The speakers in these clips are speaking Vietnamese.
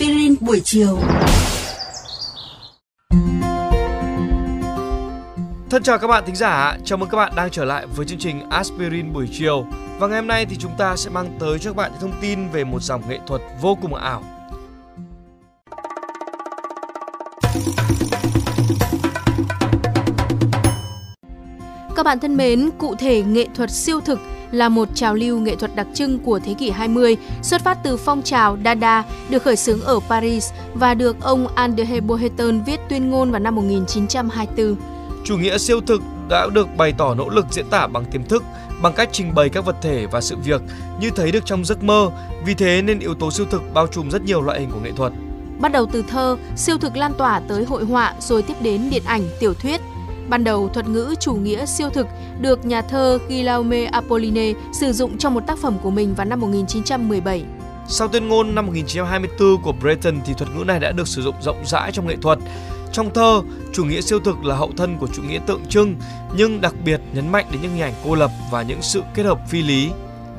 Aspirin buổi chiều. Thân chào các bạn thính giả, chào mừng các bạn đang trở lại với chương trình Aspirin buổi chiều. Và ngày hôm nay thì chúng ta sẽ mang tới cho các bạn những thông tin về một dòng nghệ thuật vô cùng ảo. Các bạn thân mến, cụ thể nghệ thuật siêu thực là một trào lưu nghệ thuật đặc trưng của thế kỷ 20, xuất phát từ phong trào Dada được khởi xướng ở Paris và được ông André Boheton viết tuyên ngôn vào năm 1924. Chủ nghĩa siêu thực đã được bày tỏ nỗ lực diễn tả bằng tiềm thức, bằng cách trình bày các vật thể và sự việc như thấy được trong giấc mơ, vì thế nên yếu tố siêu thực bao trùm rất nhiều loại hình của nghệ thuật. Bắt đầu từ thơ, siêu thực lan tỏa tới hội họa rồi tiếp đến điện ảnh, tiểu thuyết. Ban đầu, thuật ngữ chủ nghĩa siêu thực được nhà thơ Guillaume Apollinaire sử dụng trong một tác phẩm của mình vào năm 1917. Sau tuyên ngôn năm 1924 của Breton thì thuật ngữ này đã được sử dụng rộng rãi trong nghệ thuật. Trong thơ, chủ nghĩa siêu thực là hậu thân của chủ nghĩa tượng trưng, nhưng đặc biệt nhấn mạnh đến những hình ảnh cô lập và những sự kết hợp phi lý.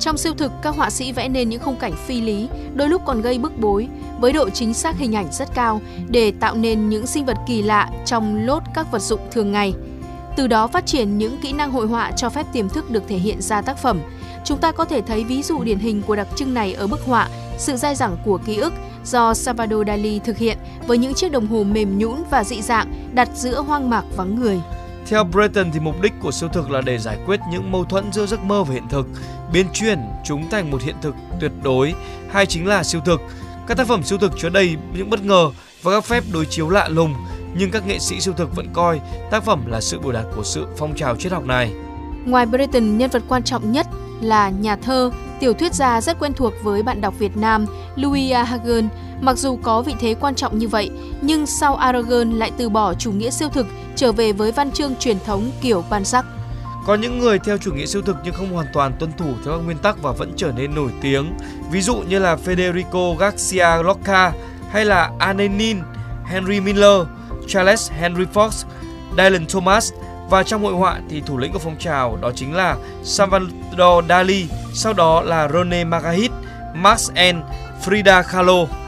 Trong siêu thực, các họa sĩ vẽ nên những khung cảnh phi lý, đôi lúc còn gây bức bối, với độ chính xác hình ảnh rất cao để tạo nên những sinh vật kỳ lạ trong lốt các vật dụng thường ngày. Từ đó phát triển những kỹ năng hội họa cho phép tiềm thức được thể hiện ra tác phẩm. Chúng ta có thể thấy ví dụ điển hình của đặc trưng này ở bức họa Sự dai dẳng của ký ức do Salvador Dali thực hiện với những chiếc đồng hồ mềm nhũn và dị dạng đặt giữa hoang mạc vắng người. Theo Breton thì mục đích của siêu thực là để giải quyết những mâu thuẫn giữa giấc mơ và hiện thực, biến chuyển chúng thành một hiện thực tuyệt đối hay chính là siêu thực. Các tác phẩm siêu thực chứa đầy những bất ngờ và các phép đối chiếu lạ lùng, nhưng các nghệ sĩ siêu thực vẫn coi tác phẩm là sự biểu đạt của sự phong trào triết học này. Ngoài Breton, nhân vật quan trọng nhất là nhà thơ, tiểu thuyết gia rất quen thuộc với bạn đọc Việt Nam Louis Hagen. Mặc dù có vị thế quan trọng như vậy, nhưng sau Aragon lại từ bỏ chủ nghĩa siêu thực, trở về với văn chương truyền thống kiểu ban sắc. Có những người theo chủ nghĩa siêu thực nhưng không hoàn toàn tuân thủ theo các nguyên tắc và vẫn trở nên nổi tiếng. Ví dụ như là Federico Garcia Lorca hay là Anenin, Henry Miller, Charles Henry Fox, Dylan Thomas và trong hội họa thì thủ lĩnh của phong trào đó chính là Salvador Dali, sau đó là Rene Magritte, Max N, Frida Kahlo.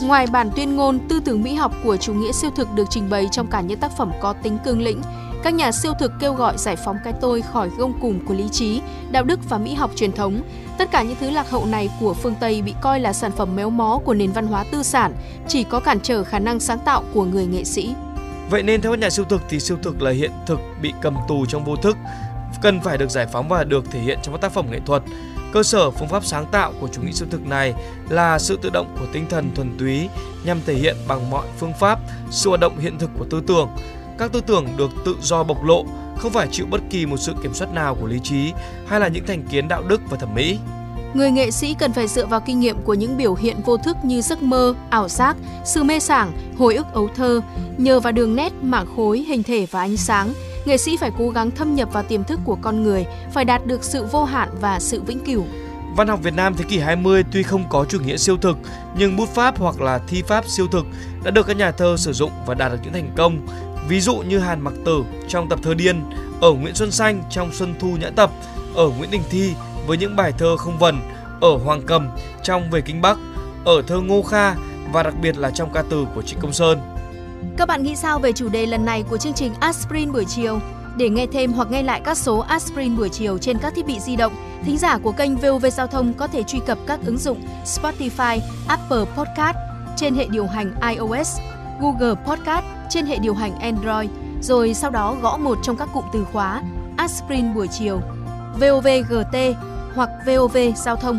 Ngoài bản tuyên ngôn, tư tưởng mỹ học của chủ nghĩa siêu thực được trình bày trong cả những tác phẩm có tính cương lĩnh. Các nhà siêu thực kêu gọi giải phóng cái tôi khỏi gông cùm của lý trí, đạo đức và mỹ học truyền thống. Tất cả những thứ lạc hậu này của phương Tây bị coi là sản phẩm méo mó của nền văn hóa tư sản, chỉ có cản trở khả năng sáng tạo của người nghệ sĩ. Vậy nên theo các nhà siêu thực thì siêu thực là hiện thực bị cầm tù trong vô thức, cần phải được giải phóng và được thể hiện trong các tác phẩm nghệ thuật. Cơ sở phương pháp sáng tạo của chủ nghĩa siêu thực này là sự tự động của tinh thần thuần túy nhằm thể hiện bằng mọi phương pháp sự hoạt động hiện thực của tư tưởng. Các tư tưởng được tự do bộc lộ, không phải chịu bất kỳ một sự kiểm soát nào của lý trí hay là những thành kiến đạo đức và thẩm mỹ. Người nghệ sĩ cần phải dựa vào kinh nghiệm của những biểu hiện vô thức như giấc mơ, ảo giác, sự mê sảng, hồi ức ấu thơ. Nhờ vào đường nét, mảng khối, hình thể và ánh sáng, nghệ sĩ phải cố gắng thâm nhập vào tiềm thức của con người, phải đạt được sự vô hạn và sự vĩnh cửu. Văn học Việt Nam thế kỷ 20 tuy không có chủ nghĩa siêu thực, nhưng bút pháp hoặc là thi pháp siêu thực đã được các nhà thơ sử dụng và đạt được những thành công. Ví dụ như Hàn Mặc Tử trong tập thơ Điên, ở Nguyễn Xuân Xanh trong Xuân Thu Nhã Tập, ở Nguyễn Đình Thi với những bài thơ không vần, ở Hoàng Cầm trong Về Kinh Bắc, ở thơ Ngô Kha và đặc biệt là trong ca từ của Trịnh Công Sơn. Các bạn nghĩ sao về chủ đề lần này của chương trình Aspirin buổi chiều? Để nghe thêm hoặc nghe lại các số Aspirin buổi chiều trên các thiết bị di động, thính giả của kênh VOV Giao thông có thể truy cập các ứng dụng Spotify, Apple Podcast trên hệ điều hành iOS, Google Podcast trên hệ điều hành Android, rồi sau đó gõ một trong các cụm từ khóa Aspirin buổi chiều, VOVGT hoặc VOV Giao thông.